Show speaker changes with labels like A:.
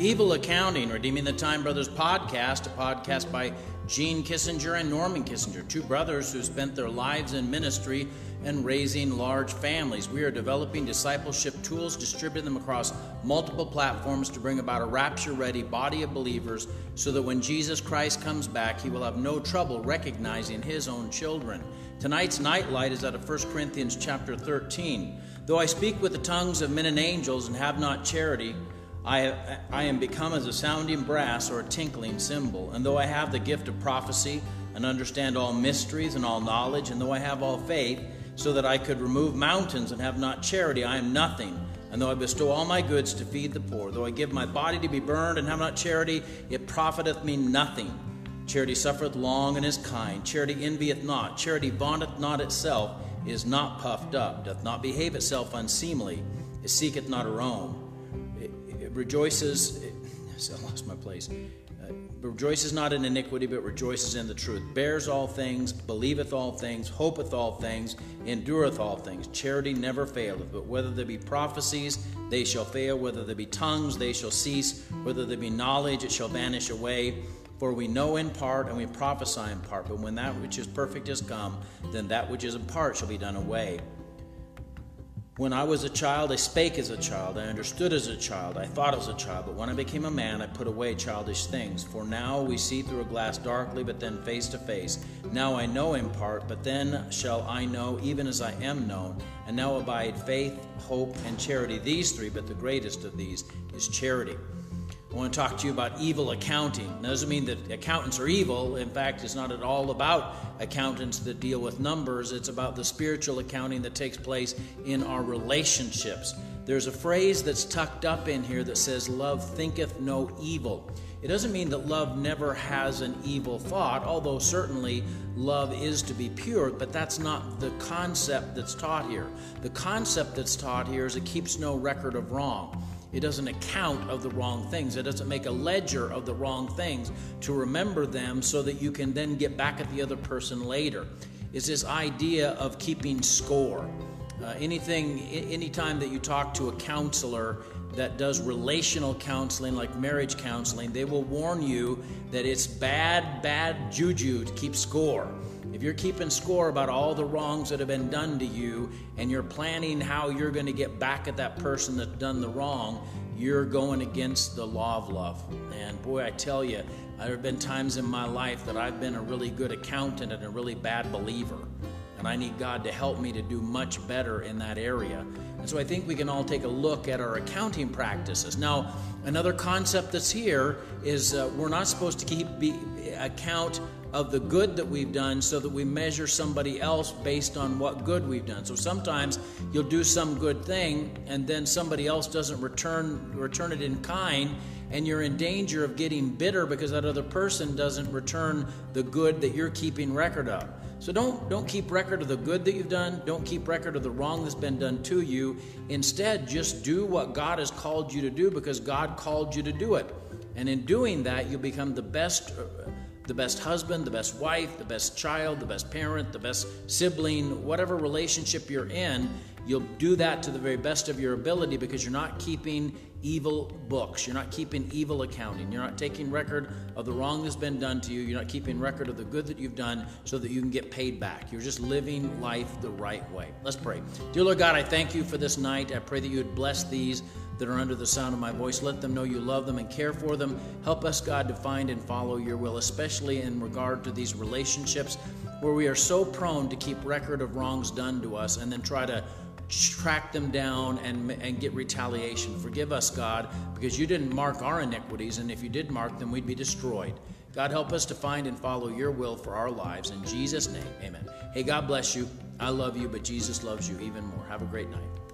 A: Evil Accounting, Redeeming the Time Brothers podcast, a podcast by Gene Kissinger and Norman Kissinger, two brothers who spent their lives in ministry and raising large families. We are developing discipleship tools, distributing them across multiple platforms to bring about a rapture ready body of believers so that when Jesus Christ comes back, he will have no trouble recognizing his own children. Tonight's nightlight is out of 1 Corinthians chapter 13. Though I speak with the tongues of men and angels and have not charity, I, I am become as a sounding brass or a tinkling cymbal. And though I have the gift of prophecy and understand all mysteries and all knowledge, and though I have all faith, so that I could remove mountains and have not charity, I am nothing. And though I bestow all my goods to feed the poor, though I give my body to be burned and have not charity, it profiteth me nothing. Charity suffereth long and is kind. Charity envieth not. Charity vaunteth not itself, is not puffed up, doth not behave itself unseemly, it seeketh not her own rejoices, I lost my place. Uh, rejoices not in iniquity, but rejoices in the truth. Bears all things, believeth all things, hopeth all things, endureth all things. Charity never faileth. But whether there be prophecies, they shall fail. Whether there be tongues, they shall cease. Whether there be knowledge, it shall vanish away. For we know in part and we prophesy in part. But when that which is perfect is come, then that which is in part shall be done away. When I was a child, I spake as a child, I understood as a child, I thought as a child, but when I became a man, I put away childish things. For now we see through a glass darkly, but then face to face. Now I know in part, but then shall I know even as I am known. And now abide faith, hope, and charity, these three, but the greatest of these is charity. I want to talk to you about evil accounting. That doesn't mean that accountants are evil. In fact, it's not at all about accountants that deal with numbers. It's about the spiritual accounting that takes place in our relationships. There's a phrase that's tucked up in here that says, Love thinketh no evil. It doesn't mean that love never has an evil thought, although certainly love is to be pure, but that's not the concept that's taught here. The concept that's taught here is it keeps no record of wrong. It doesn't account of the wrong things. It doesn't make a ledger of the wrong things to remember them so that you can then get back at the other person later. Is this idea of keeping score. Uh, anything, anytime that you talk to a counselor that does relational counseling, like marriage counseling, they will warn you that it's bad, bad juju to keep score. If you're keeping score about all the wrongs that have been done to you and you're planning how you're going to get back at that person that's done the wrong, you're going against the law of love. And boy, I tell you, there have been times in my life that I've been a really good accountant and a really bad believer. And I need God to help me to do much better in that area. And so I think we can all take a look at our accounting practices. Now, another concept that's here is uh, we're not supposed to keep be, account of the good that we've done so that we measure somebody else based on what good we've done. So sometimes you'll do some good thing and then somebody else doesn't return return it in kind and you're in danger of getting bitter because that other person doesn't return the good that you're keeping record of. So don't don't keep record of the good that you've done, don't keep record of the wrong that's been done to you. Instead, just do what God has called you to do because God called you to do it. And in doing that, you'll become the best uh, the best husband, the best wife, the best child, the best parent, the best sibling, whatever relationship you're in, you'll do that to the very best of your ability because you're not keeping evil books. You're not keeping evil accounting. You're not taking record of the wrong that's been done to you. You're not keeping record of the good that you've done so that you can get paid back. You're just living life the right way. Let's pray. Dear Lord God, I thank you for this night. I pray that you would bless these that are under the sound of my voice. Let them know you love them and care for them. Help us, God, to find and follow your will, especially in regard to these relationships where we are so prone to keep record of wrongs done to us and then try to track them down and, and get retaliation. Forgive us, God, because you didn't mark our iniquities, and if you did mark them, we'd be destroyed. God, help us to find and follow your will for our lives. In Jesus' name, amen. Hey, God bless you. I love you, but Jesus loves you even more. Have a great night.